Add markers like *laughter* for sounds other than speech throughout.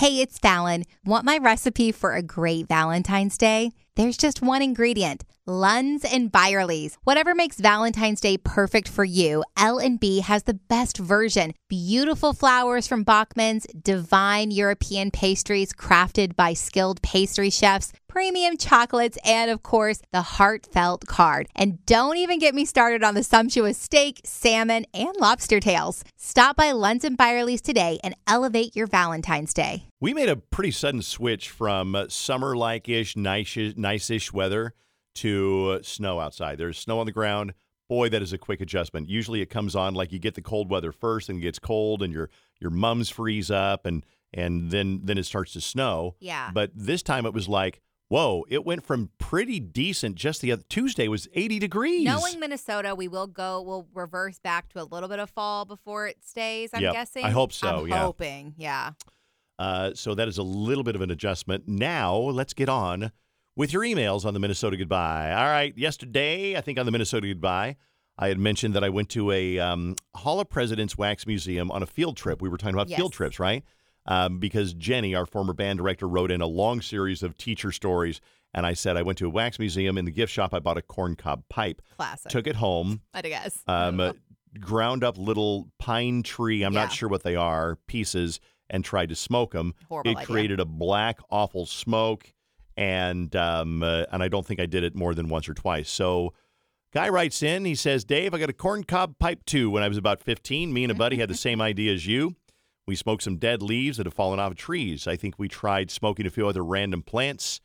Hey, it's Fallon. Want my recipe for a great Valentine's Day? There's just one ingredient. Lunds and Byerly's. Whatever makes Valentine's Day perfect for you, L&B has the best version. Beautiful flowers from Bachman's, divine European pastries crafted by skilled pastry chefs, premium chocolates, and of course, the heartfelt card. And don't even get me started on the sumptuous steak, salmon, and lobster tails. Stop by Lunds and Byerly's today and elevate your Valentine's Day. We made a pretty sudden switch from uh, summer like ish, nice ish weather to snow outside. There's snow on the ground. Boy, that is a quick adjustment. Usually it comes on like you get the cold weather first and it gets cold and your your mums freeze up and and then then it starts to snow. Yeah. But this time it was like, whoa, it went from pretty decent just the other Tuesday was 80 degrees. Knowing Minnesota, we will go, we'll reverse back to a little bit of fall before it stays, I'm Yep, guessing. I hope so, I'm yeah. hoping, yeah. Uh, so that is a little bit of an adjustment. Now let's get on with your emails on the Minnesota Goodbye. All right, yesterday, I think on the Minnesota Goodbye, I had mentioned that I went to a um, Hall of Presidents Wax Museum on a field trip. We were talking about field trips, right? Um, because Jenny, our former band director, wrote in a long series of teacher stories. And I said, I went to a wax museum. In the gift shop, I bought a corncob pipe, Classic. took it home, I guess. um, uh, ground up little pine tree, I'm Yeah. not sure what they are, pieces, and tried to smoke them. Horrible it idea. created a black, awful smoke, and um, uh, and I don't think I did it more than once or twice. So, guy writes in, he says, Dave, I got a corncob pipe too. When I was about 15, me and a buddy had the same idea as you. We smoked some dead leaves that have fallen off of trees. I think we tried smoking a few other random plants,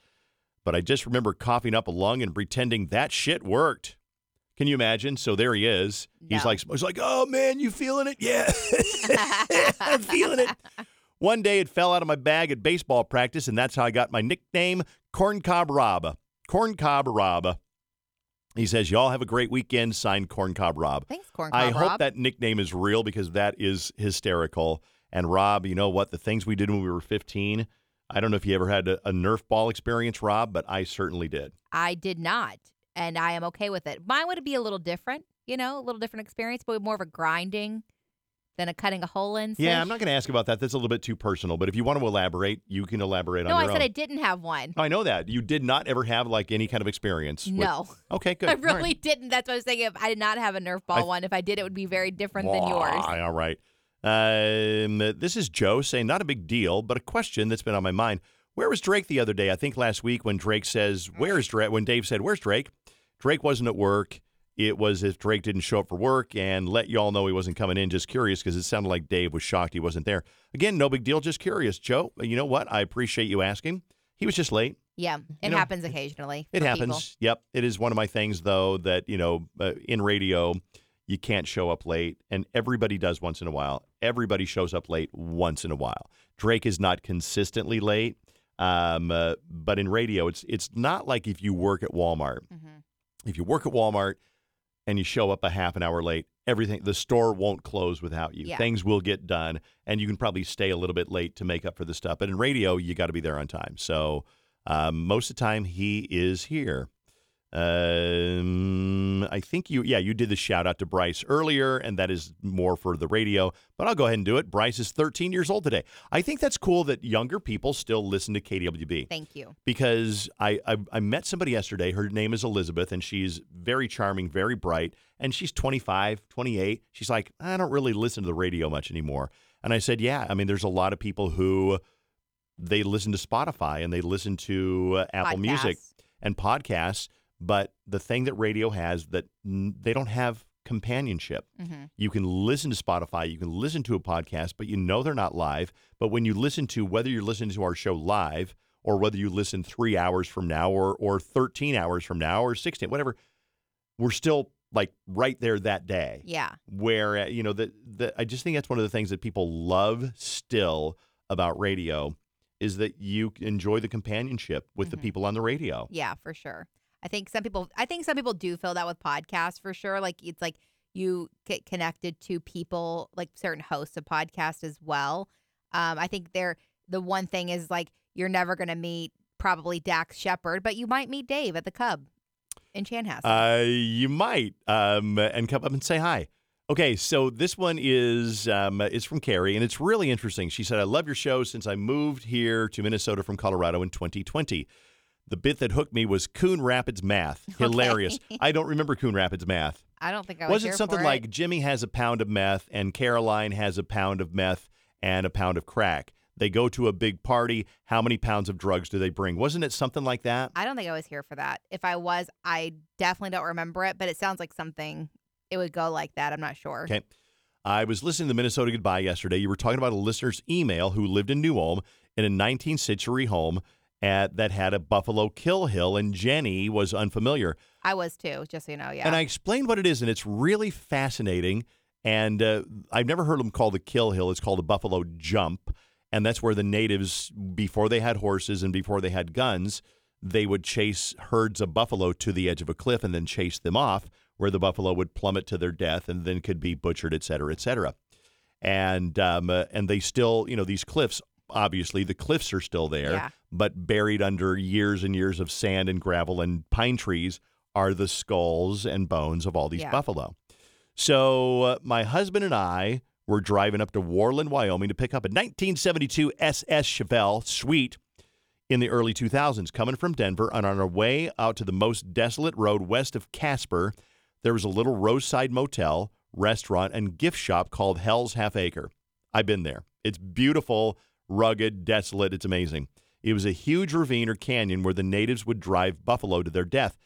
but I just remember coughing up a lung and pretending that shit worked. Can you imagine? So there he is. He's like, he's like, oh man, you feeling it? Yeah, *laughs* *laughs* I'm feeling it. One day it fell out of my bag at baseball practice, and that's how I got my nickname, Corncob Rob. Corncob Rob. He says, Y'all have a great weekend. Signed Corncob Rob. Thanks, Corn I Cob hope that nickname is real because that is hysterical. And Rob, you know what? The things we did when we were 15, I don't know if you ever had a, a Nerf ball experience, Rob, but I certainly did. I did not, and I am okay with it. Mine would be a little different, you know, a little different experience, but more of a grinding than a cutting a hole in. Yeah, I'm not going to ask about that. That's a little bit too personal. But if you want to elaborate, you can elaborate No, on No, I said own. I didn't have one. I know that. You did not ever have like any kind of experience. with- No, Okay, good. *laughs* I All right. really didn't. That's what I was saying. If I did not have a Nerf ball I- one, if I did, it would be very different than yours. All right. Um, this is Joe saying, not a big deal, but a question that's been on my mind. Where was Drake the other day? I think last week when Drake says, Where's Drake? When Dave said, Where's Drake? Drake wasn't at work. It was if Drake didn't show up for work and let y'all know he wasn't coming in. Just curious because it sounded like Dave was shocked he wasn't there. Again, no big deal. Just curious. Joe, you know what? I appreciate you asking. He was just late. Yeah, it know, happens occasionally. It happens. people. Yep. It is one of my things, though, that, you know, uh, in radio, you can't show up late. And everybody does once in a while. Everybody shows up late once in a while. Drake is not consistently late. Um, uh, but in radio, it's it's not like if you work at Walmart. Mhm. If you work at Walmart and you show up a half an hour late, everything the store won't close without you. Yeah. Things will get done, and you can probably stay a little bit late to make up for the stuff. But in radio, you got to be there on time. So um, most of the time, he is here. Um, I think you, yeah, you did the shout out to Bryce earlier, and that is more for the radio. But I'll go ahead and do it. Bryce is 13 years old today. I think that's cool that younger people still listen to KDWB Thank you. because I, I I met somebody yesterday. Her name is Elizabeth, and she's very charming, very bright, and she's 25, 28. She's like, I don't really listen to the radio much anymore. And I said, Yeah, I mean, there's a lot of people who they listen to Spotify and they listen to uh, Apple Music and podcasts, but the thing that radio has that n- they don't have companionship. Mhm. You can listen to Spotify, you can listen to a podcast, but you know they're not live. But when you listen to whether you're listening to our show live or whether you listen three hours from now or or 13 hours from now or 16, whatever, we're still like right there that day. Yeah. Where uh, you know the the I just think that's one of the things that people love still about radio is that you enjoy the companionship with the Mhm. people on the radio. Yeah, for sure. I think some people I think some people do feel that with podcasts for sure. Like it's like you get connected to people like certain hosts of podcasts as well. Um, I think they're the one thing is like you're never gonna meet probably Dax Shepard, but you might meet Dave at the Cub in Chanhassen. Uh, you might um, and come up and say hi. Okay, so this one is um, is from Carrie, and it's really interesting. She said, "I love your show since I moved here to Minnesota from Colorado in 2020. The bit that hooked me was Coon Rapids math. *laughs* Hilarious. I don't remember Coon Rapids math. I don't think I was. Was it something like it. Jimmy has a pound of meth and Caroline has a pound of meth and a pound of crack? They go to a big party. How many pounds of drugs do they bring? Wasn't it something like that? I don't think I was here for that. If I was, I definitely don't remember it, but it sounds like something it would go like that. I'm not sure. Okay. I was listening to the Minnesota Goodbye yesterday. You were talking about a listener's email who lived in New Ulm in a 19th century home at, that had a buffalo kill hill, and Jenny was unfamiliar. I was too, just so you know. Yeah. And I explained what it is, and it's really fascinating. And uh, I've never heard them call the kill hill. It's called a buffalo jump. And that's where the natives, before they had horses and before they had guns, they would chase herds of buffalo to the edge of a cliff and then chase them off, where the buffalo would plummet to their death and then could be butchered, et cetera, et cetera. And um, uh, and they still, you know, these cliffs. Obviously, the cliffs are still there, Yeah. but buried under years and years of sand and gravel and pine trees are the skulls and bones of all these Yeah. buffalo. So uh, my husband and I were driving up to Worland, Wyoming to pick up a 1972 SS Chevelle Sweet in the early 2000s, coming from Denver. And on our way out to the most desolate road west of Casper, there was a little roadside motel, restaurant, and gift shop called Hell's Half Acre. I've been there. It's beautiful, rugged, desolate. It's amazing. It was a huge ravine or canyon where the natives would drive buffalo to their death.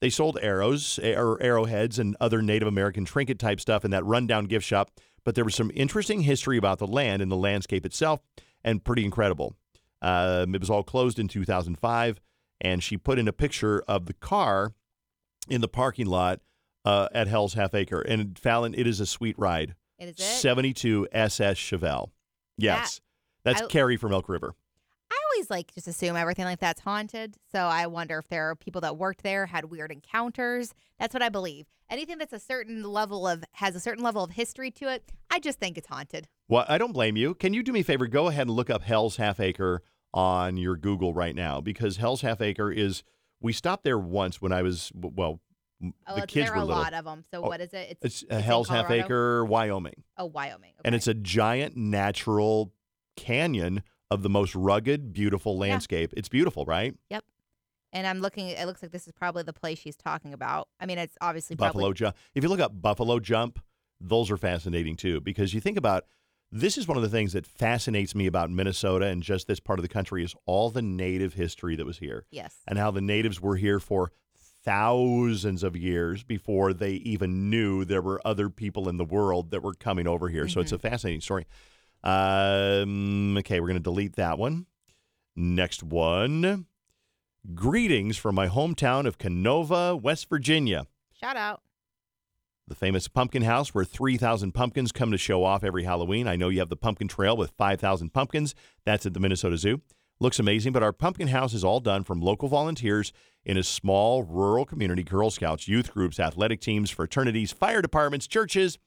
They sold arrows or arrowheads and other Native American trinket type stuff in that rundown gift shop, but there was some interesting history about the land and the landscape itself, and pretty incredible. Um, it was all closed in 2005, and she put in a picture of the car in the parking lot uh, at Hell's Half Acre. And Fallon, it is a sweet ride. Is it? 72 SS Chevelle. Yes, that's I- Carrie from Elk River. I always like just assume everything like that's haunted. So I wonder if there are people that worked there, had weird encounters. That's what I believe. Anything that's a certain level of has a certain level of history to it, I just think it's haunted. Well, I don't blame you. Can you do me a favor? Go ahead and look up Hell's Half Acre on your Google right now because Hell's Half Acre is. We stopped there once when I was well. Oh, the kids there were are a little. lot of them. So Oh, what is it? It's, It's, Hell's Half Acre, Wyoming, Oh, Wyoming. and it's a giant natural canyon of the most rugged, beautiful landscape. It's beautiful, right? Yep. And I'm looking. It looks like this is probably the place she's talking about. I mean, it's obviously Buffalo probably jump. If you look up Buffalo jump, those are fascinating too because you think about this is one of the things that fascinates me about Minnesota and just this part of the country is all the native history that was here yes. and how the natives were here for thousands of years before they even knew there were other people in the world that were coming over here. So it's a mm-hmm. fascinating story. Um, okay, we're going to delete that one. Next one. Greetings from my hometown of Kenova, West Virginia Shout out. the famous pumpkin house where 3,000 pumpkins come to show off every Halloween. I know you have the pumpkin trail with 5,000 pumpkins. That's at the Minnesota Zoo. Looks amazing, but our pumpkin house is all done from local volunteers in a small rural community Girl Scouts, youth groups, athletic teams, fraternities, fire departments, churches.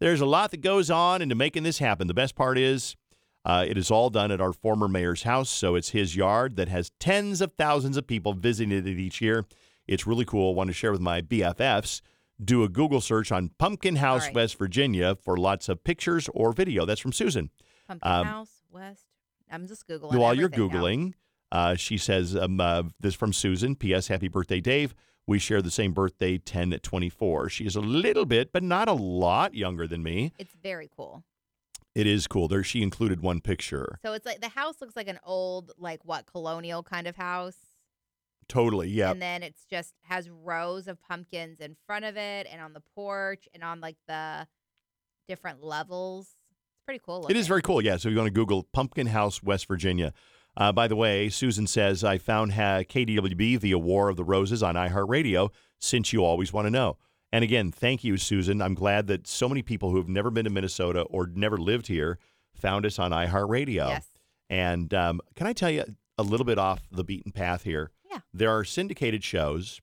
There's a lot that goes on into making this happen. The best part is uh, it is all done at our former mayor's house, so it's his yard that has tens of thousands of people visiting it each year. It's really cool. Want to share with my BFFs. Do a Google search on Pumpkin House, right. West Virginia, for lots of pictures or video. That's from Susan. Pumpkin Um, House West. I'm just googling. While you're. Googling, uh, she says, um, uh, this from Susan. P.S. Happy birthday, Dave. We share the same birthday, 10 at 24. She is a little bit, but not a lot younger than me. It's very cool. It is cool. There, she included one picture. So it's like the house looks like an old, like what colonial kind of house. Totally, yeah. And then it's just has rows of pumpkins in front of it and on the porch and on like the different levels. It's pretty cool. It is very cool. Yeah. So you're going to Google Pumpkin House, West Virginia. Uh, by the way, Susan says, I found ha- KDWB via War of the Roses on iHeartRadio since you always want to know. And again, thank you, Susan. I'm glad that so many people who have never been to Minnesota or never lived here found us on iHeartRadio. Yes. And um, can I tell you a little bit off the beaten path here? Yeah. There are syndicated shows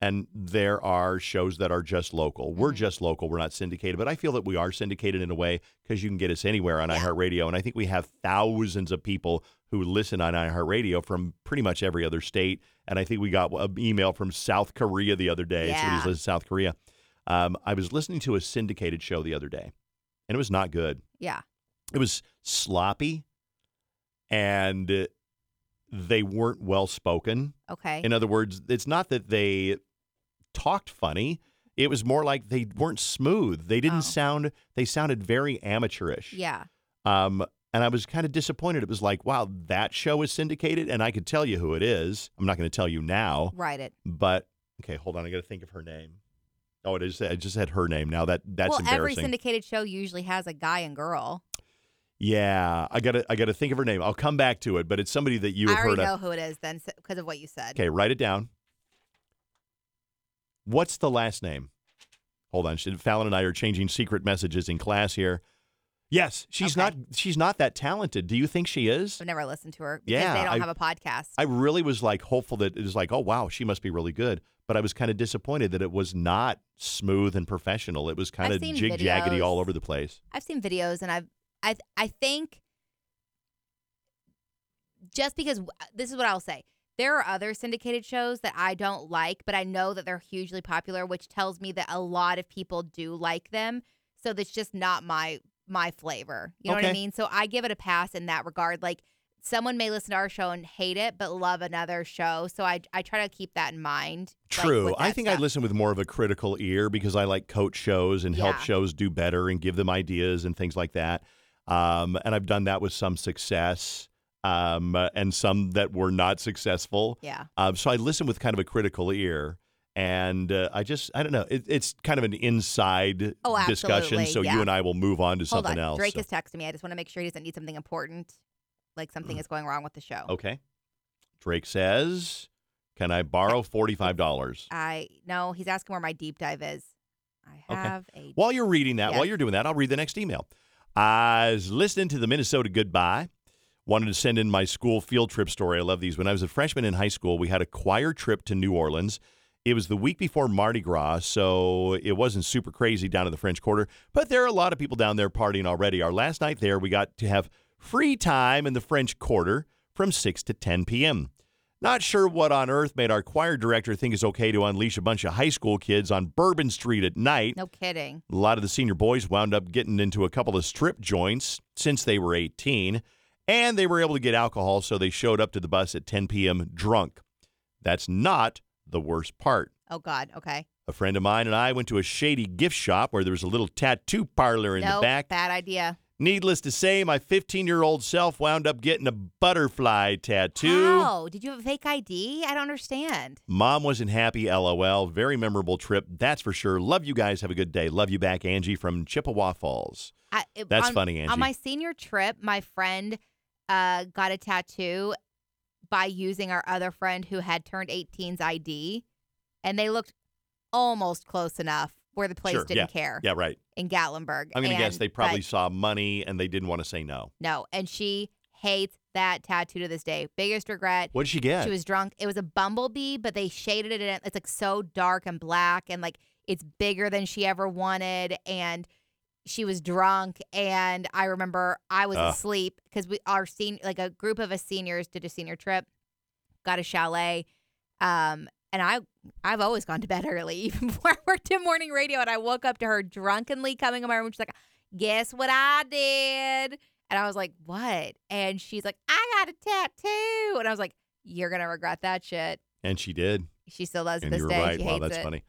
and there are shows that are just local. We're Mhm. just local. We're not syndicated, but I feel that we are syndicated in a way because you can get us anywhere on iHeartRadio. And I think we have thousands of people who listen on iHeartRadio from pretty much every other state. And I think we got an email from South Korea the other day. Yeah. lives in South Korea. Um, I was listening to a syndicated show the other day, and it was not good. Yeah. It was sloppy, and they weren't well spoken. Okay. In other words, it's not that they talked funny. It was more like they weren't smooth. They didn't Oh. sound. They sounded very amateurish. yeah. Um, and I was kind of disappointed. It was like, wow, that show is syndicated, and I could tell you who it is. I'm not going to tell you now, Write it. but okay, hold on. I got to think of her name. Oh, it is. I just had her name. Now that that's well, every syndicated show usually has a guy and girl. yeah, I got to. I got to think of her name. I'll come back to it, but it's somebody that you I have already heard know of. who it is then because of what you said. Okay, write it down. What's the last name? Hold on. Fallon and I are changing secret messages in class here. Yes, she's Okay. not. She's not that talented. Do you think she is? I've never listened to her because Yeah, they don't I- have a podcast. I really was like hopeful that it was like, oh wow, she must be really good. But I was kind of disappointed that it was not smooth and professional. It was kind I've of jig jaggedy all over the place. I've seen videos and I've I I think just because this is what I'll say. There are other syndicated shows that I don't like, but I know that they're hugely popular, which tells me that a lot of people do like them. So that's just not my my flavor. You know what I mean? So I give it a pass in that regard. Like someone may listen to our show and hate it, but love another show. So I I try to keep that in mind. True. with I think I listen with more of a critical ear because I like coach shows and help shows do better and give them ideas and things like that. Um, and I've done that with some success um, uh, and some that were not successful. Yeah. Um, so I listen with kind of a critical ear. And uh, I just, I don't know. It, it's kind of an inside Oh, discussion. So yeah. you and I will move on to Hold something on. else. Drake So- is texting me. I just want to make sure he doesn't need something important, like something is going wrong with the show. Okay. Drake says, "Can I borrow forty-five dollars?" I no, he's asking where my deep dive is. I Okay. have a While you're reading that, while you're doing that, I'll read the next email. I was listening to the Minnesota Goodbye. Wanted to send in my school field trip story. I love these. When I was a freshman in high school, we had a choir trip to New Orleans. It was the week before Mardi Gras, so it wasn't super crazy down in the French Quarter, but there are a lot of people down there partying already. Our last night there, we got to have free time in the French Quarter from 6 to 10 p.m. Not sure what on earth made our choir director think it's okay to unleash a bunch of high school kids on Bourbon Street at night. no kidding. A lot of the senior boys wound up getting into a couple of strip joints since they were 18, and they were able to get alcohol, so they showed up to the bus at 10 p.m. drunk. That's not the worst part. Oh God. Okay. A friend of mine and I went to a shady gift shop where there was a little tattoo parlor in no, the back. bad idea. Needless to say, my 15 year old self wound up getting a butterfly tattoo. How? Did you have a fake ID? I don't understand. Mom wasn't happy, lol. Very memorable trip, that's for sure. Love you guys. Have a good day. Love you back, Angie from Chippewa Falls. I, it- That's on, funny, Angie. On my senior trip, my friend uh, got a tattoo by using our other friend who had turned 18's ID, and they looked almost close enough where the place Sure, didn't care Yeah, right. in Gatlinburg. I'm going to guess they probably but saw money and they didn't want to say no. no, and she hates that tattoo to this day. Biggest regret. What did she get? She was drunk. It was a bumblebee, but they shaded it in. It's like so dark and black, and like it's bigger than she ever wanted. And she was drunk. And I remember I was Ugh. asleep because we our senior like a group of us seniors did a senior trip, got a chalet. Um, and I I've always gone to bed early, *laughs* even before I worked in morning radio. And I woke up to her drunkenly coming in my room. She's like, "Guess what I did?" And I was like, "What?" And she's like, "I got a tattoo." And I was like, "You're gonna regret that shit." and she did. She still does And this you're day. right. Wow, that's it. funny.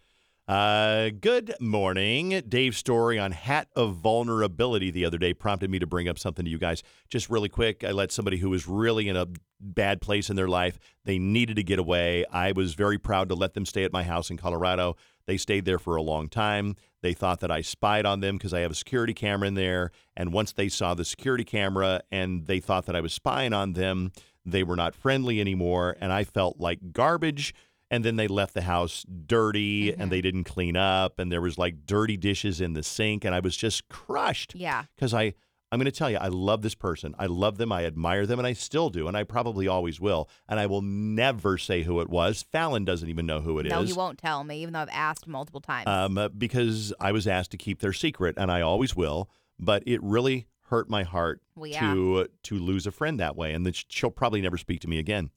Uh, good morning. Dave's story on hat of vulnerability the other day prompted me to bring up something to you guys. Just really quick, I let somebody who was really in a bad place in their life, they needed to get away. I was very proud to let them stay at my house in Colorado. They stayed there for a long time. They thought that I spied on them because I have a security camera in there. And once they saw the security camera and they thought that I was spying on them, they were not friendly anymore. And I felt like garbage and then they left the house dirty Mhm. and they didn't clean up and there was like dirty dishes in the sink and I was just crushed Yeah. because I I'm going to tell you I love this person. I love them, I admire them and I still do and I probably always will. And I will never say who it was. Fallon doesn't even know who it is. no, he won't tell me, even though I've asked multiple times. Um, uh, because I was asked to keep their secret and I always will, but it really hurt my heart well, yeah. to to lose a friend that way and that she'll probably never speak to me again.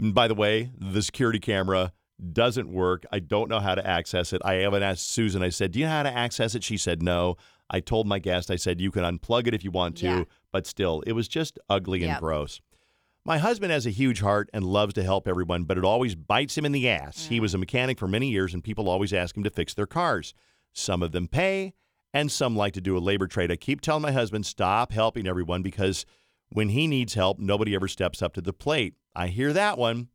And by the way, the security camera doesn't work. I don't know how to access it. I haven't asked Susan. I said, Do you know how to access it? She said, No. I told my guest, I said, You can unplug it if you want to, Yeah. but still, it was just ugly and Yep. gross. My husband has a huge heart and loves to help everyone, but it always bites him in the ass. He mm. was a mechanic for many years, and people always ask him to fix their cars. Some of them pay, and some like to do a labor trade. I keep telling my husband, stop helping everyone because when he needs help, nobody ever steps up to the plate. I hear that one.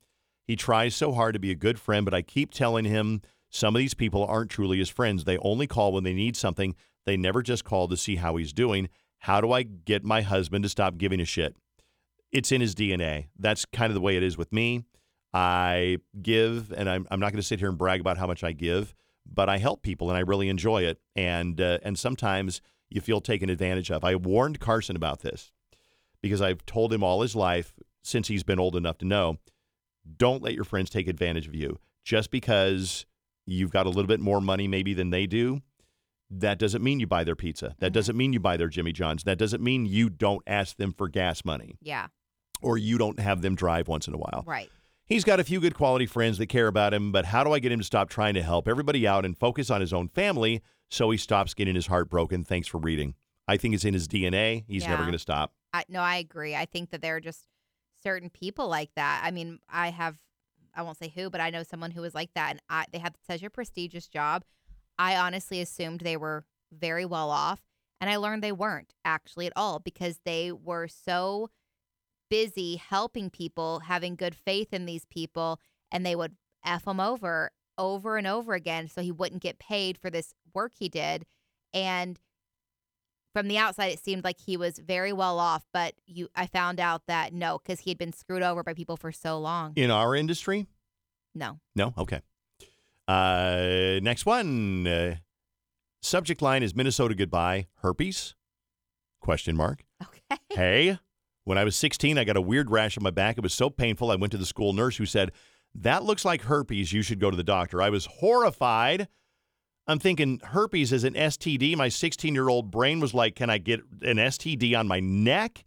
He tries so hard to be a good friend, but I keep telling him some of these people aren't truly his friends. They only call when they need something. They never just call to see how he's doing. How do I get my husband to stop giving a shit? It's in his DNA. That's kind of the way it is with me. I give, and I'm, I'm not going to sit here and brag about how much I give, but I help people and I really enjoy it. And uh, and sometimes you feel taken advantage of. I warned Carson about this because I've told him all his life since he's been old enough to know don't let your friends take advantage of you just because you've got a little bit more money maybe than they do that doesn't mean you buy their pizza that Mhm. doesn't mean you buy their jimmy john's that doesn't mean you don't ask them for gas money Yeah. or you don't have them drive once in a while Right. He's got a few good quality friends that care about him, but how do I get him to stop trying to help everybody out and focus on his own family so he stops getting his heart broken? Thanks for reading. I think it's in his DNA. He's never going to stop. I, no, I agree. I think that there are just certain people like that. I mean, I have, I won't say who, but I know someone who was like that, and I, they had such a prestigious job. I honestly assumed they were very well off, and I learned they weren't actually at all because they were so busy helping people, having good faith in these people, and they would f them over over and over again, so he wouldn't get paid for this work he did, and from the outside it seemed like he was very well off but you i found out that no because he had been screwed over by people for so long In our industry? no No? Okay. Uh, next one. Uh, subject line is Minnesota goodbye. Herpes? Question mark. okay *laughs* Hey, when I was 16, I got a weird rash on my back. It was so painful. I went to the school nurse who said, That looks like herpes. You should go to the doctor. I was horrified. I'm thinking herpes is an STD. My 16 year old brain was like, Can I get an STD on my neck?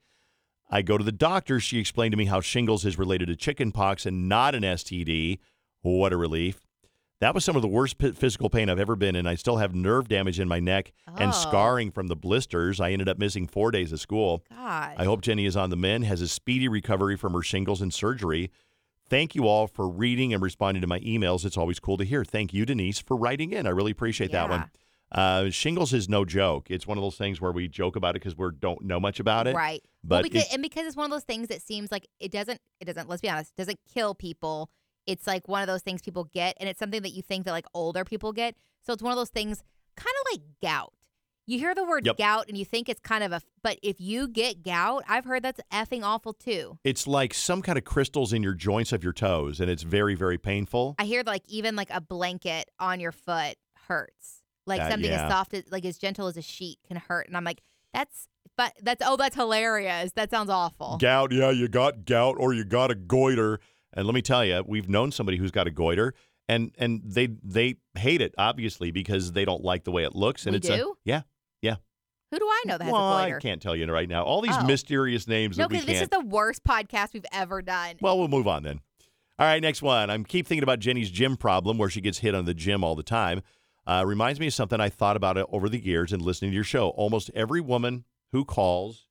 I go to the doctor. She explained to me how shingles is related to chickenpox and not an STD. What a relief. That was some of the worst p- physical pain I've ever been in. I still have nerve damage in my neck and Oh. scarring from the blisters. I ended up missing four days of school. god I hope Jenny is on the mend, has a speedy recovery from her shingles and surgery. Thank you all for reading and responding to my emails. It's always cool to hear. Thank you, Denise, for writing in. I really appreciate that one. Uh, shingles is no joke. It's one of those things where we joke about it because we don't know much about it. right But well, because, and because it's one of those things that seems like it doesn't it doesn't let's be honest doesn't kill people it's like one of those things people get and it's something that you think that like older people get so it's one of those things kind of like gout you hear the word Yep. gout and you think it's kind of a but if you get gout i've heard that's effing awful too it's like some kind of crystals in your joints of your toes, and it's very, very painful. I hear like even like a blanket on your foot hurts. Like Uh, something yeah. as soft as like as gentle as a sheet can hurt. And I'm like, that's but that's oh that's hilarious. That sounds awful. Gout, yeah, you got gout or you got a goiter. And let me tell you, we've known somebody who's got a goiter, and and they they hate it obviously because they don't like the way it looks. And We it's a yeah. Who do I know that has well, a I goiter? I can't tell you right now. All these Oh. mysterious names No, that we because this is the worst podcast we've ever done. well, we'll move on then. All right, next one. I'm keep thinking about Jenny's gym problem, where she gets hit on the gym all the time. Uh, reminds me of something I thought about it over the years and listening to your show. Almost every woman who calls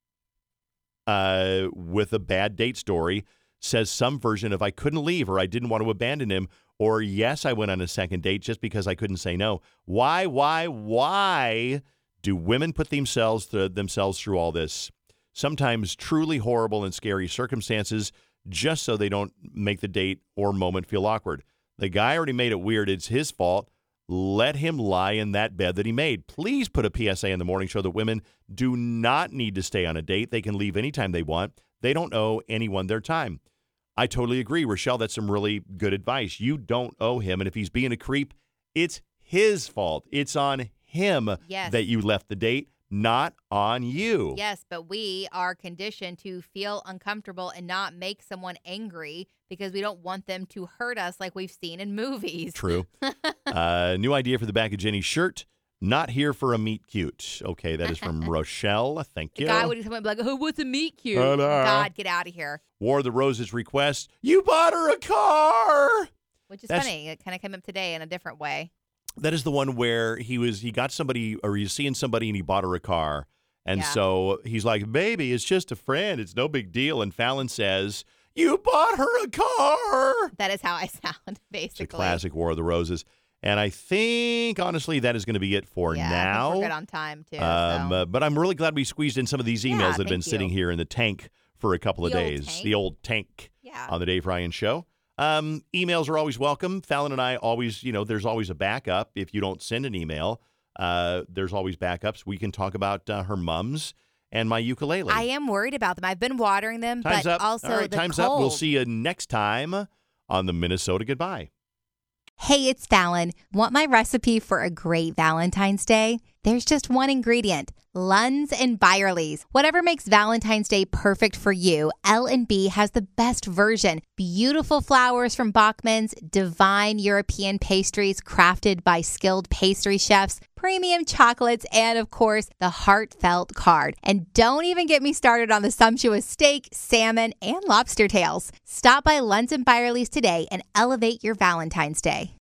uh, with a bad date story says some version of "I couldn't leave" or "I didn't want to abandon him" or "Yes, I went on a second date just because I couldn't say no." Why, why, why do women put themselves th- themselves through all this? Sometimes truly horrible and scary circumstances just so they don't make the date or moment feel awkward. The guy already made it weird. It's his fault. Let him lie in that bed that he made. Please put a PSA in the morning show that women do not need to stay on a date. They can leave anytime they want. They don't owe anyone their time. I totally agree, Rochelle. That's some really good advice. You don't owe him. And if he's being a creep, it's his fault. It's on him Yes. that you left the date, not on you. Yes, but we are conditioned to feel uncomfortable and not make someone angry because we don't want them to hurt us like we've seen in movies. True. *laughs* uh, new idea for the back of Jenny's shirt. Not here for a meet cute. Okay, that is from *laughs* Rochelle. Thank The you. guy would come up and be like, "Who what's a meet cute?" Hello. God, get out of here. War of the Roses request. You bought her a car. Which is That's- funny. It kind of came up today in a different way. That is the one where he was he got somebody or he's seeing somebody and he bought her a car. And Yeah. so he's like, "Baby, it's just a friend. It's no big deal." And Fallon says, "You bought her a car." That is how I *laughs* sound, basically. It's a classic War of the Roses. And I think honestly that is going to be it for yeah, now. we're good on time too. Um, so. uh, but I'm really glad we squeezed in some of these Yeah, emails that have been thank sitting here in the tank for a couple of The old days. tank? The old tank yeah. on the Dave Ryan Show. Um, emails are always welcome. Fallon and I always, you know, there's always a backup. If you don't send an email, uh, there's always backups. We can talk about uh, her mums and my ukulele. I am worried about them. I've been watering them, time's but up. also All right, the time's cold. up. We'll see you next time on the Minnesota Goodbye. Hey, it's Fallon. Want my recipe for a great Valentine's Day? There's just one ingredient. Lunds and Byerly's. Whatever makes Valentine's Day perfect for you, L&B has the best version. Beautiful flowers from Bachman's, divine European pastries crafted by skilled pastry chefs, premium chocolates, and of course, the heartfelt card. And don't even get me started on the sumptuous steak, salmon, and lobster tails. Stop by Lunds and Byerly's today and elevate your Valentine's Day.